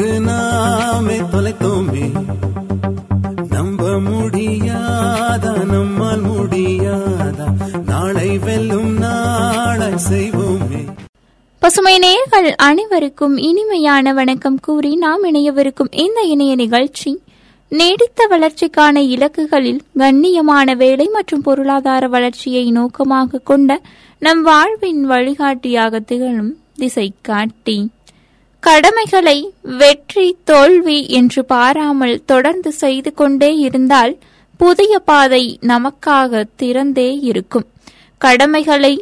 நாமே தொலைத்தோமே. நம்ப முடியாதா? நம்மால் முடியாதா? நாளை வெல்லும் நாளை செய்வோமே.
பசுமை நேயர்கள் அனைவருக்கும் இனிமையான வணக்கம் கூறி நாம் இணையவிருக்கும் இந்த இணைய நிகழ்ச்சி நீடித்த வளர்ச்சிக்கான இலக்குகளில் கண்ணியமான வேலை மற்றும் பொருளாதார வளர்ச்சியை நோக்கமாக கொண்ட நம் வாழ்வின் வழிகாட்டியாக திகழும் திசை காட்டி கடமைகளை வெற்றி தோல்வி என்று பாராமல் தொடர்ந்து செய்து கொண்டே இருந்தால் புதிய பாதை நமக்காக திறந்தே இருக்கும். கடமைகளை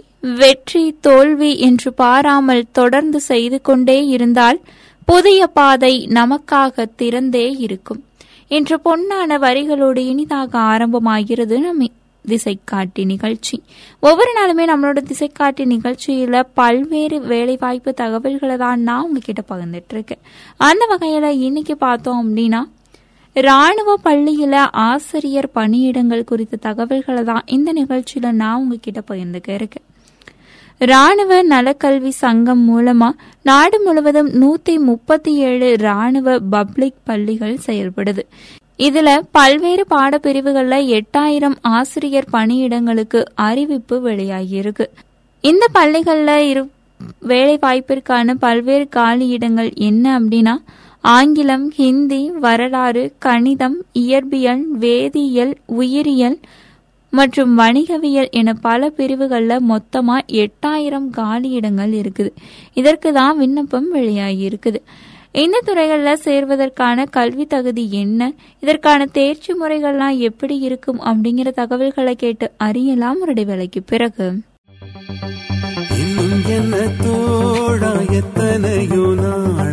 வெற்றி தோல்வி என்று பாராமல் தொடர்ந்து செய்து கொண்டே இருந்தால் புதிய பாதை நமக்காக திறந்தே இருக்கும். என்ற பொன்னான வரிகளோடு இனிதாக ஆரம்பமாகிறது நம்ம திசைக்காட்டி நிகழ்ச்சி. ஒவ்வொரு நாளுமே நம்மளோட திசைக்காட்டி நிகழ்ச்சியில பல்வேறு வேலைவாய்ப்பு தகவல்களை தான் நான் உங்ககிட்ட பகிர்ந்துட்டு இருக்கேன் அந்த வகையில இன்னைக்கு பார்த்தோம் அப்படின்னா ராணுவ பள்ளியில ஆசிரியர் பணியிடங்கள் குறித்த தகவல்களை தான் இந்த நிகழ்ச்சியில நான் உங்ககிட்ட பகிர்ந்துக்க இருக்கேன். ராணுவ நலக்கல்வி சங்கம் மூலமா நாடு முழுவதும் நூத்தி முப்பத்தி ஏழு ராணுவ பப்ளிக் பள்ளிகள் செயல்படுது. இதுல பல்வேறு பாடப்பிரிவுகள்ல எட்டாயிரம் ஆசிரியர் பணியிடங்களுக்கு அறிவிப்பு வெளியாகியிருக்கு. இந்த பள்ளிகள்ல இரு வேலை வாய்ப்பிற்கான பல்வேறு காலி இடங்கள் என்ன அப்படின்னா ஆங்கிலம் ஹிந்தி வரலாறு கணிதம் இயற்பியல் வேதியியல் உயிரியல் மற்றும் வணிகவியல் என பல பிரிவுகளில் மொத்தமாக எட்டாயிரம் காலியிடங்கள் இருக்குது. இதற்கு தான் விண்ணப்பம் வெளியாகி இருக்குது இந்த துறைகள்ல சேர்வதற்கான கல்வி தகுதி என்ன? இதற்கான தேர்ச்சி முறைகள்லாம் எப்படி இருக்கும் அப்படிங்கிற தகவல்களை கேட்டு அறியலாம் ஒரு இடைவேளைக்கு பிறகு.
என்ன எத்தனையோ நாள்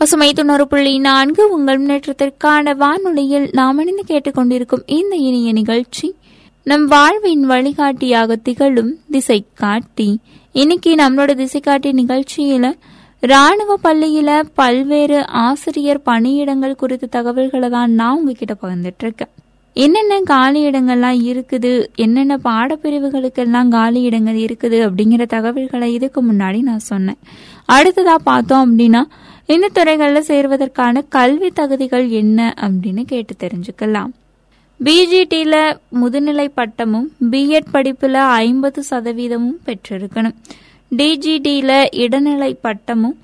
பசுமை தொண்ணூறு புள்ளி நான்கு உங்கள் முன்னேற்றத்திற்கான வானொலியில் நாம் இணைந்து கேட்டுக்கொண்டிருக்கும் இந்த இனிய நிகழ்ச்சி. நம் வாழ்வின் வழிகாட்டியாக திகழும் திசை காட்டி இன்னைக்கு நம்மளோட திசை காட்டி நிகழ்ச்சியில ராணுவ பள்ளியில பல்வேறு ஆசிரியர் பணியிடங்கள் குறித்த தகவல்களை தான் நான் உங்ககிட்ட பகிர்ந்துட்டு இருக்கேன் என்னென்ன காலி இடங்கள்லாம் இருக்குது? என்னென்ன பாடப்பிரிவுகளுக்கெல்லாம் காலி இடங்கள் இருக்குது? அப்படிங்கிற தகவல்களை இதுக்கு முன்னாடி நான் சொன்னேன். அடுத்ததா பார்த்தோம் அப்படின்னா இந்த துறைகளில் சேர்வதற்கான கல்வி தகுதிகள் என்ன அப்படின்னு கேட்டு தெரிஞ்சுக்கலாம். பிஜிடியில் முதுநிலை பட்டமும் பிஎட் படிப்பில் ஐம்பது சதவீதமும் பெற்றிருக்கணும். டிஜிடியில் இடைநிலை பட்டமும்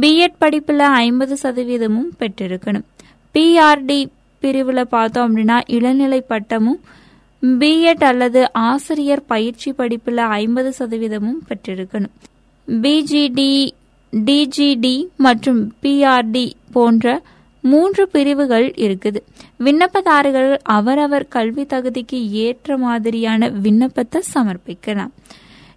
பிஎட் படிப்பில் ஐம்பது சதவீதமும் பெற்றிருக்கணும். பிஆர்டி பிரிவில் பார்த்தோம் அப்படின்னா இளநிலை பட்டமும் பிஎட் அல்லது ஆசிரியர் பயிற்சி படிப்பில் ஐம்பது சதவீதமும் பெற்றிருக்கணும். பிஜிடி டிஜிடி மற்றும் பிஆர்டி போன்ற மூன்று பிரிவுகள் இருக்குது. விண்ணப்பதாரர்கள் அவரவர் கல்வி தகுதிக்கு ஏற்ற மாதிரியான விண்ணப்பத்தை சமர்ப்பிக்கலாம்.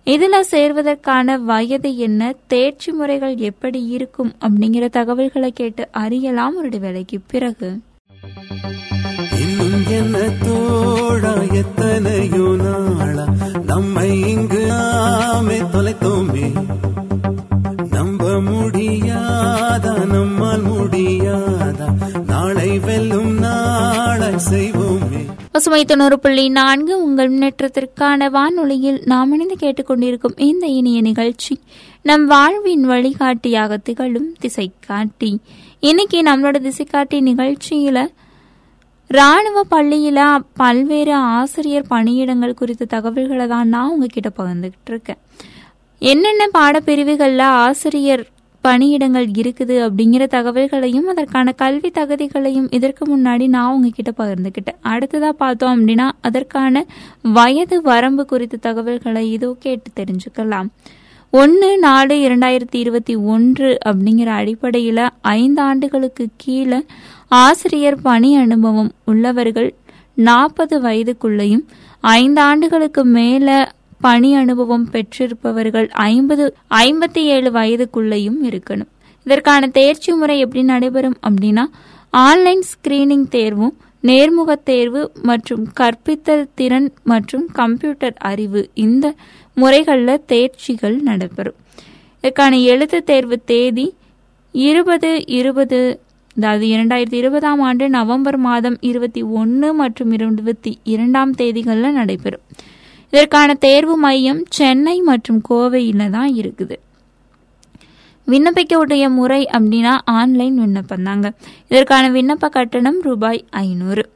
இதில் சேர்வதற்கான வயது என்ன தேர்ச்சி முறைகள் எப்படி இருக்கும் அப்படிங்கிற தகவல்களை கேட்டு அறியலாம் ஒரு வேலைக்கு பிறகு
என்ன தோழா எத்தனையோ நாளா நம்மை இங்கு நாமே தொலைத்தோமே. செய்வோமே.
பசுமை தொண்ணூறு புள்ளி நான்கு உங்கள் முன்னேற்றத்திற்கான வானொலியில் நாம் இணைந்து கேட்டுக்கொண்டிருக்கும் இந்த இனிய நிகழ்ச்சி. நம் வாழ்வின் வழிகாட்டியாக திகழும் திசை காட்டி இன்னைக்கு நம்மளோட திசை காட்டி நிகழ்ச்சியில ராணுவ பள்ளியில பல்வேறு ஆசிரியர் பணியிடங்கள் குறித்த தகவல்களை தான் நான் உங்ககிட்ட பகிர்ந்துகிட்டு இருக்கேன். என்னென்ன பாடப்பிரிவுகள்ல ஆசிரியர் பணியிடங்கள் இருக்குது அப்படிங்கிற தகவல்களையும் அதற்கான கல்வி தகுதிகளையும் இதற்கு முன்னாடி நான் உங்ககிட்ட பகிர்ந்துக்கிட்டேன் அடுத்ததா பார்த்தோம் அப்படின்னா அதற்கான வயது வரம்பு குறித்த தகவல்களை இதோ கேட்டு தெரிஞ்சுக்கலாம். ஒன்று நாலு இரண்டாயிரத்தி இருபத்தி ஒன்று அப்படிங்கிற அடிப்படையில் ஐந்து ஆண்டுகளுக்கு கீழே ஆசிரியர் பணி அனுபவம் உள்ளவர்கள் நாற்பது வயதுக்குள்ளேயும் ஐந்து ஆண்டுகளுக்கு மேல பணி அனுபவம் பெற்றிருப்பவர்கள் ஐம்பது ஐம்பத்தி ஏழு வயதுக்குள்ளேயும் இருக்கணும். இதற்கான தேர்ச்சி முறை எப்படி நடைபெறும் அப்படின்னா ஆன்லைன் ஸ்கிரீனிங் தேர்வும் நேர்முக தேர்வு மற்றும் கற்பித்தல் திறன் மற்றும் கம்ப்யூட்டர் அறிவு இந்த முறைகளில் தேர்ச்சிகள் நடைபெறும். இதற்கான எழுத்து தேர்வு தேதி இருபது இருபது அதாவது இரண்டாயிரத்தி இருபதாம் ஆண்டு நவம்பர் மாதம் இருபத்தி ஒன்று மற்றும் இருபத்தி இரண்டாம் தேதிகளில் நடைபெறும். இதற்கான தேர்வு மையம் சென்னை மற்றும் கோவையில் தான் இருக்குது. விண்ணப்பிக்க உடைய முறை அப்படின்னா ஆன்லைன் விண்ணப்பம் தாங்க. இதற்கான விண்ணப்ப கட்டணம் ரூபாய் ஐநூறு.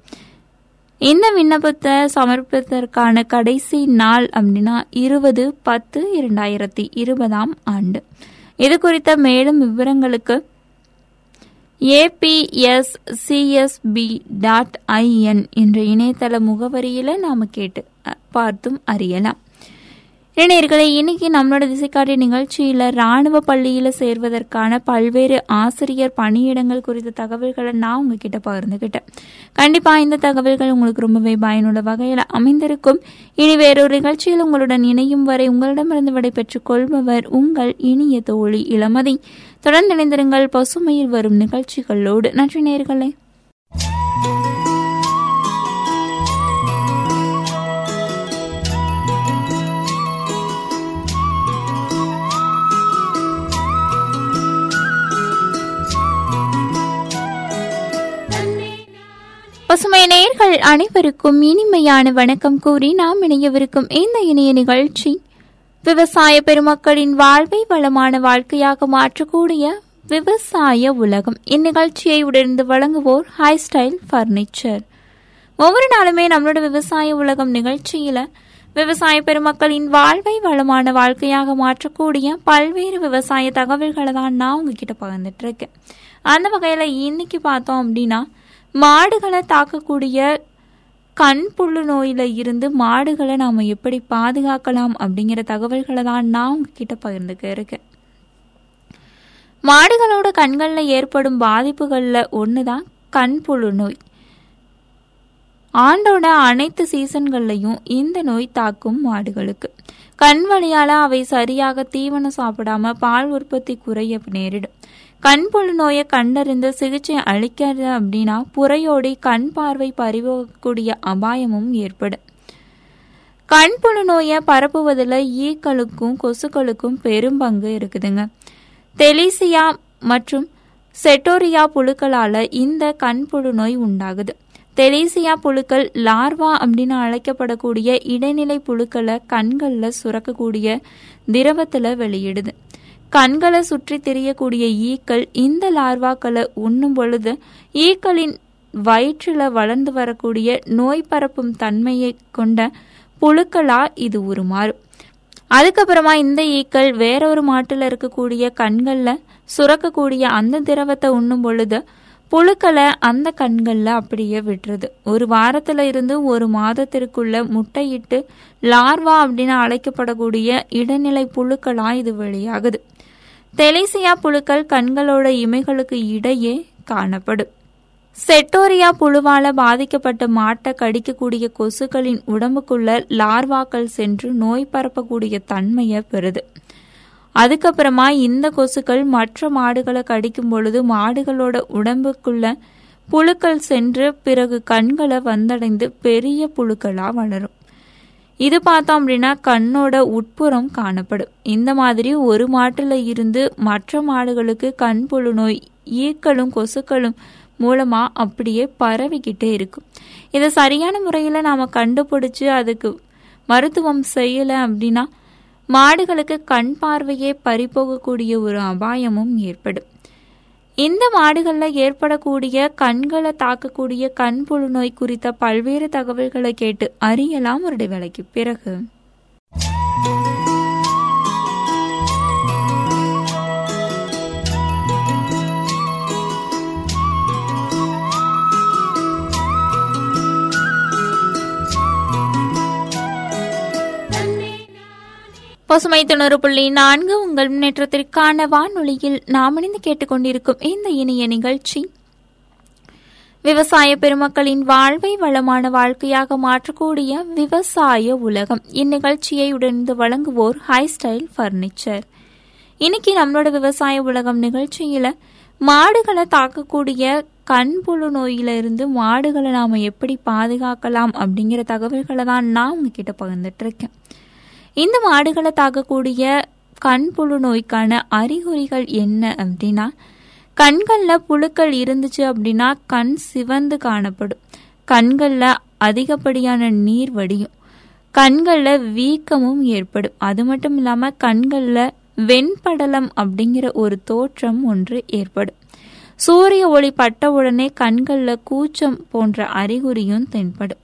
இந்த விண்ணப்பத்தை சமர்ப்பிப்பதற்கான கடைசி நாள் அப்படின்னா இருபது பத்து இரண்டாயிரத்தி இருபதாம் ஆண்டு. இது குறித்த மேலும் விவரங்களுக்கு ஏபிஎஸ்சிஎஸ்பி டாட் ஐஎன் என்ற இணையதள முகவரியில் நாம் கேட்டு பார்த்தும் அறியலாம். இளைஞர்களை இன்னைக்கு நம்மளோட திசைக்காட்டி நிகழ்ச்சியில ராணுவ பள்ளியில சேர்வதற்கான பல்வேறு ஆசிரியர் பணியிடங்கள் குறித்த தகவல்களை நான் உங்ககிட்ட பகிர்ந்துகிட்டேன். கண்டிப்பா இந்த தகவல்கள் உங்களுக்கு ரொம்பவே பயனுள்ள வகையில் அமைந்திருக்கும். இனி வேறொரு நிகழ்ச்சியில் உங்களுடன் இணையும் வரை உங்களிடமிருந்து விடைபெற்றுக் கொள்பவர் உங்கள் இனிய தோழி இளமதி. தொடர்ந்து இணைந்திருங்கள் பசுமையில் வரும் நிகழ்ச்சிகளோடு. நன்றி நேர்களே. பசுமை நேயர்கள் அனைவருக்கும் இனிமையான வணக்கம் கூறி நாம் இணையவிருக்கும் இந்த இணைய நிகழ்ச்சி விவசாய பெருமக்களின் வாழ்வை வளமான வாழ்க்கையாக மாற்றக்கூடிய விவசாய உலகம். இந்நிகழ்ச்சியை உடனே வழங்குவோர் ஹை ஸ்டைல் ஃபர்னிச்சர் ஒவ்வொரு நாளுமே நம்மளோட விவசாய உலகம் நிகழ்ச்சியில விவசாய பெருமக்களின் வாழ்வை வளமான வாழ்க்கையாக மாற்றக்கூடிய பல்வேறு விவசாய தகவல்களை தான் நான் உங்ககிட்ட பகிர்ந்துட்டு இருக்கேன். அந்த வகையில இன்னைக்கு பார்த்தோம் அப்படின்னா மாடுகளை தாக்கக்கூடிய கண் புழு நோயில இருந்து மாடுகளை நாம எப்படி பாதுகாக்கலாம் அப்படிங்கிற தகவல்களை தான் நான் உங்ககிட்ட பகிர்ந்துக்க இருக்கேன் மாடுகளோட கண்களில் ஏற்படும் பாதிப்புகளில் ஒன்று கண் புழு நோய். ஆண்டோட அனைத்து சீசன்கள்லையும் இந்த நோய் தாக்கும் மாடுகளுக்கு. கண் வழியால் அவை சரியாக தீவனம் சாப்பிடாம பால் உற்பத்தி குறைய நேரிடும். கண் நோயை கண்டறிந்து சிகிச்சை அளிக்கிறது அப்படின்னா புறையோடி கண் பார்வை பறிவோகக்கூடிய அபாயமும் ஏற்படும். கண் புழு நோயை பரப்புவதில் ஈக்களுக்கும் கொசுக்களுக்கும் பெரும் பங்கு இருக்குதுங்க. தெலிசியா மற்றும் செட்டோரியா புழுக்களால இந்த கண்புழு நோய் உண்டாகுது. தெலிசியா புழுக்கள் லார்வா அப்படின்னு அழைக்கப்படக்கூடிய இடைநிலை புழுக்களை கண்களில் சுரக்கக்கூடிய திரவத்தில் வெளியிடுது. கண்களை சுற்றி தெரியக்கூடிய ஈக்கள் இந்த லார்வாக்களை உண்ணும் பொழுது ஈக்களின் வயிற்றில் வளர்ந்து வரக்கூடிய நோய் பரப்பும் தன்மையை கொண்ட புழுக்களா இது உருமாறும் அதுக்கப்புறமா இந்த ஈக்கள் வேறொரு மாட்டில் இருக்கக்கூடிய கண்களில் சுரக்கக்கூடிய அந்த திரவத்தை உண்ணும் பொழுது புழுக்களை அந்த கண்களில் அப்படியே விட்டுறது ஒரு வாரத்துல இருந்து ஒரு மாதத்திற்குள்ள முட்டையிட்டு லார்வா அப்படின்னு அழைக்கப்படக்கூடிய இடைநிலை புழுக்களா இது வெளியாகுது. தெலிசியா புழுக்கள் கண்களோட இமைகளுக்கு இடையே காணப்படும். செட்டோரியா புழுவால பாதிக்கப்பட்ட மாட்டை கடிக்கக்கூடிய கொசுக்களின் உடம்புக்குள்ள லார்வாக்கள் சென்று நோய் பரப்பக்கூடிய தன்மையை பெறுது. அதுக்கப்புறமா இந்த கொசுக்கள் மற்ற மாடுகளை கடிக்கும் பொழுது மாடுகளோட உடம்புக்குள்ள புழுக்கள் சென்று பிறகு கண்களை வந்தடைந்து பெரிய புழுக்களா வளரும். இது பார்த்தோம் அப்படின்னா கண்ணோட உட்புறம் காணப்படும். இந்த மாதிரி ஒரு மாட்டுல இருந்து மற்ற மாடுகளுக்கு கண் புழு நோய் ஈக்களும் கொசுக்களும் மூலமா அப்படியே பரவிக்கிட்டே இருக்கும். இதை சரியான முறையில நாம கண்டுபிடிச்சு அதுக்கு மருத்துவம் செய்யல அப்படின்னா மாடுகளுக்கு கண் பார்வையே பறிபோகக்கூடிய ஒரு அபாயமும் ஏற்படும். இந்த மாடுகளில் ஏற்படக்கூடிய கண்களை தாக்கக்கூடிய கண் புழு நோய் குறித்த பல்வேறு தகவல்களை கேட்டு அறியலாம். ஒரு இடைவேளைக்கு பிறகு. பசுமை தொண்ணூறு புள்ளி நான்கு உங்கள் முன்னேற்றத்திற்கான வானொலியில் நாம் இணைந்து கேட்டுக்கொண்டிருக்கும் இந்த இணைய நிகழ்ச்சி. விவசாய பெருமக்களின் வாழ்வை வளமான வாழ்க்கையாக மாற்றக்கூடிய விவசாய உலகம். இந்நிகழ்ச்சியை உடனே வழங்குவோர் ஹை ஸ்டைல் ஃபர்னிச்சர் இன்னைக்கு நம்மளோட விவசாய உலகம் நிகழ்ச்சியில மாடுகளை தாக்கக்கூடிய கண்புழு நோயிலிருந்து மாடுகளை நாம எப்படி பாதுகாக்கலாம் அப்படிங்கிற தகவல்களை தான் நான் உங்ககிட்ட பகிர்ந்துட்டு இருக்கேன். இந்த மாடுகளை தாக்கக்கூடிய கண் புழு நோய்க்கான அறிகுறிகள் என்ன அப்படின்னா கண்களில் புழுக்கள் இருந்துச்சு அப்படின்னா கண் சிவந்து காணப்படும். கண்களில் அதிகப்படியான நீர் வடியும். கண்களில் வீக்கமும் ஏற்படும். அது மட்டும் இல்லாமல் கண்களில் வெண்படலம் அப்படிங்கிற ஒரு தோற்றம் ஒன்று ஏற்படும். சூரிய ஒளி பட்ட உடனே கண்களில் கூச்சம் போன்ற அறிகுறியும் தென்படும்.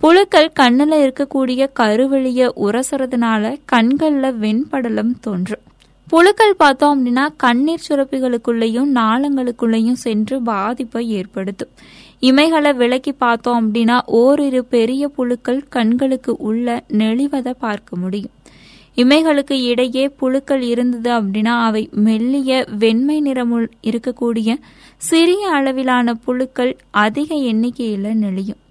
புழுக்கள் கண்ணில் இருக்கக்கூடிய கருவெளிய உரசுறதுனால கண்களில் வெண்படலம் தோன்றும். புழுக்கள் பார்த்தோம் அப்படின்னா கண்ணீர் சுரப்பிகளுக்குள்ளேயும் நாளங்களுக்குள்ளேயும் சென்று பாதிப்பை ஏற்படுத்தும். இமைகளை விலக்கி பார்த்தோம் அப்படின்னா ஓரிரு பெரிய புழுக்கள் கண்களுக்கு உள்ள நெளிவதை பார்க்க முடியும். இமைகளுக்கு இடையே புழுக்கள் இருந்தது அப்படின்னா அவை மெல்லிய வெண்மை நிறமுள் இருக்கக்கூடிய சிறிய அளவிலான புழுக்கள் அதிக எண்ணிக்கையில் நெளியும்.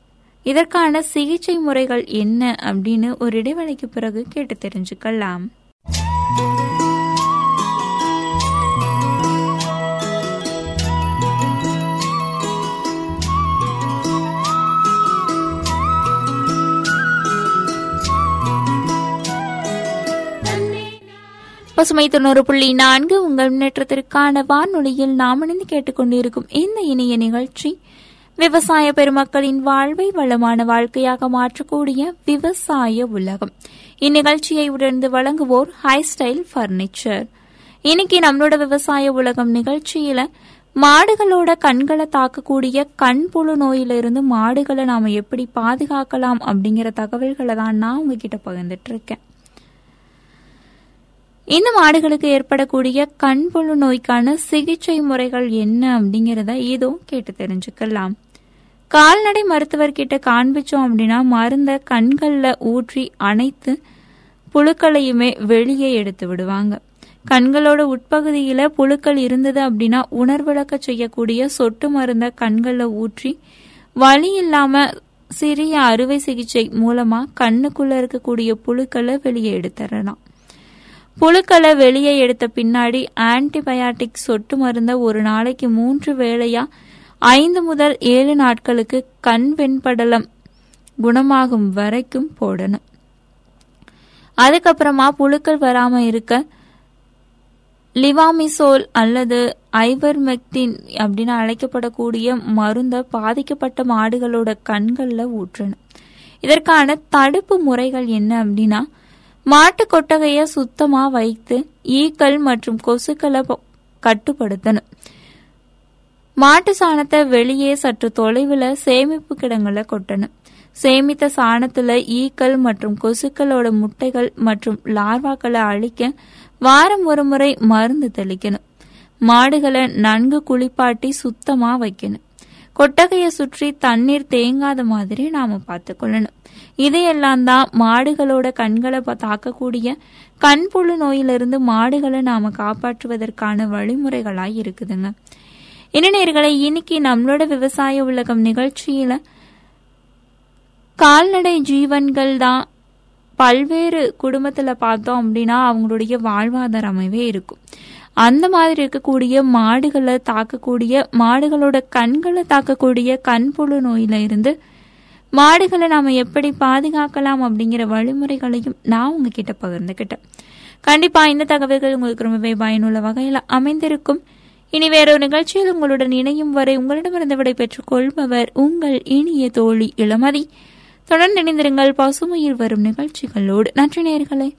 இதற்கான சிகிச்சை முறைகள் என்ன அப்படின்னு ஒரு இடைவெளிக்கு பிறகு கேட்டு தெரிஞ்சுக்கலாம். பசுமை தொண்ணூறு புள்ளி நான்கு உங்கள் முன்னேற்றத்திற்கான வானொலியில் நாம் இணைந்து கேட்டுக்கொண்டிருக்கும் இந்த இணைய நிகழ்ச்சி விவசாய பெருமக்களின் வாழ்வை வளமான வாழ்க்கையாக மாற்றக்கூடிய விவசாய உலகம். இந்நிகழ்ச்சியை உடர்ந்து வழங்குவோர் ஹை ஸ்டைல் பர்னிச்சர் இன்னைக்கு நம்மளோட விவசாய உலகம் நிகழ்ச்சியில மாடுகளோட கண்களை தாக்கக்கூடிய கண் புழு நோயிலிருந்து மாடுகளை நாம எப்படி பாதுகாக்கலாம் அப்படிங்கிற தகவல்களை தான் நான் உங்ககிட்ட பகிர்ந்துட்டு இருக்கேன். இந்த மாடுகளுக்கு ஏற்படக்கூடிய கண்புழு நோய்க்கான சிகிச்சை முறைகள் என்ன அப்படிங்கிறத இதுவும் கேட்டு தெரிஞ்சுக்கலாம். கால்நடை மருத்துவர்கிட்ட காண்பிச்சோம் அப்படின்னா மருந்த கண்கள்ல ஊற்றி அனைத்து புழுக்களையுமே வெளியே எடுத்து விடுவாங்க. கண்களோட உட்பகுதியில புழுக்கள் இருந்தது அப்படின்னா உணர்விளக்க செய்யக்கூடிய சொட்டு மருந்த கண்கள்ல ஊற்றி வலி இல்லாம சிறிய அறுவை சிகிச்சை மூலமா கண்ணுக்குள்ள இருக்கக்கூடிய புழுக்களை வெளியே எடுத்துடலாம். புழுக்களை வெளியே எடுத்த பின்னாடி ஆன்டிபயாட்டிக் சொட்டு மருந்த ஒரு நாளைக்கு மூன்று வேளையா ஐந்து முதல் ஏழு நாட்களுக்கு கண் வெண்படலம் குணமாகும் வரைக்கும் போடணும். அதுக்கப்புறமா புழுக்கள் வராம இருக்க லிவாமிசோல் அல்லது ஐவர்மெக்டின் அப்படின்னு அழைக்கப்படக்கூடிய மருந்த பாதிக்கப்பட்ட மாடுகளோட கண்களில் ஊற்றணும். இதற்கான தடுப்பு முறைகள் என்ன அப்படின்னா மாட்டு கொட்டகைய சுத்தமா வைத்து ஈக்கள் மற்றும் கொசுக்களை கட்டுப்படுத்தணும். மாட்டு சாணத்தை வெளியே சற்று தொலைவில் சேமிப்பு கிடங்களை கொட்டணும். சேமித்த சாணத்துல ஈக்கள் மற்றும் கொசுக்களோட முட்டைகள் மற்றும் லார்வாக்களை அழிக்க வாரம் ஒரு முறை மருந்து தெளிக்கணும். மாடுகளை நன்கு குளிப்பாட்டி சுத்தமா வைக்கணும். கொட்டகையை சுற்றி தண்ணீர் தேங்காத மாதிரி நாம பார்த்துக்கொள்ளணும் இதையெல்லாம் தான் மாடுகளோட கண்களை தாக்கக்கூடிய கண்புழு நோயிலிருந்து மாடுகளை நாம காப்பாற்றுவதற்கான வழிமுறைகளாய் இருக்குதுங்க. இளைஞர்களை இன்னைக்கு நம்மளோட விவசாய உலகம் நிகழ்ச்சியில கால்நடை ஜீவன்கள் தான் பல்வேறு குடும்பத்துல பார்த்தோம் அப்படின்னா அவங்களுடைய வாழ்வாதார அமைவே இருக்கும். அந்த மாதிரி இருக்கக்கூடிய மாடுகளை தாக்கக்கூடிய மாடுகளோட கண்களை தாக்கக்கூடிய கண்புழு நோயில இருந்து மாடுகளை நாம எப்படி பாதுகாக்கலாம் அப்படிங்கிற வழிமுறைகளையும் நான் உங்ககிட்ட பகிர்ந்துக்கிட்டேன் கண்டிப்பா இந்த தகவல்கள் உங்களுக்கு ரொம்பவே பயனுள்ள வகையில் அமைந்திருக்கும். இனி வேறொரு நிகழ்ச்சியில் உங்களுடன் இணையும் வரை உங்களிடமிருந்து விடை பெற்றுக் கொள்பவர் உங்கள் இனிய தோழி இளமதி. தொடர்ந்து இணைந்திருங்கள் பசுமையில் வரும் நிகழ்ச்சிகளோடு. நன்றி நேர்களை.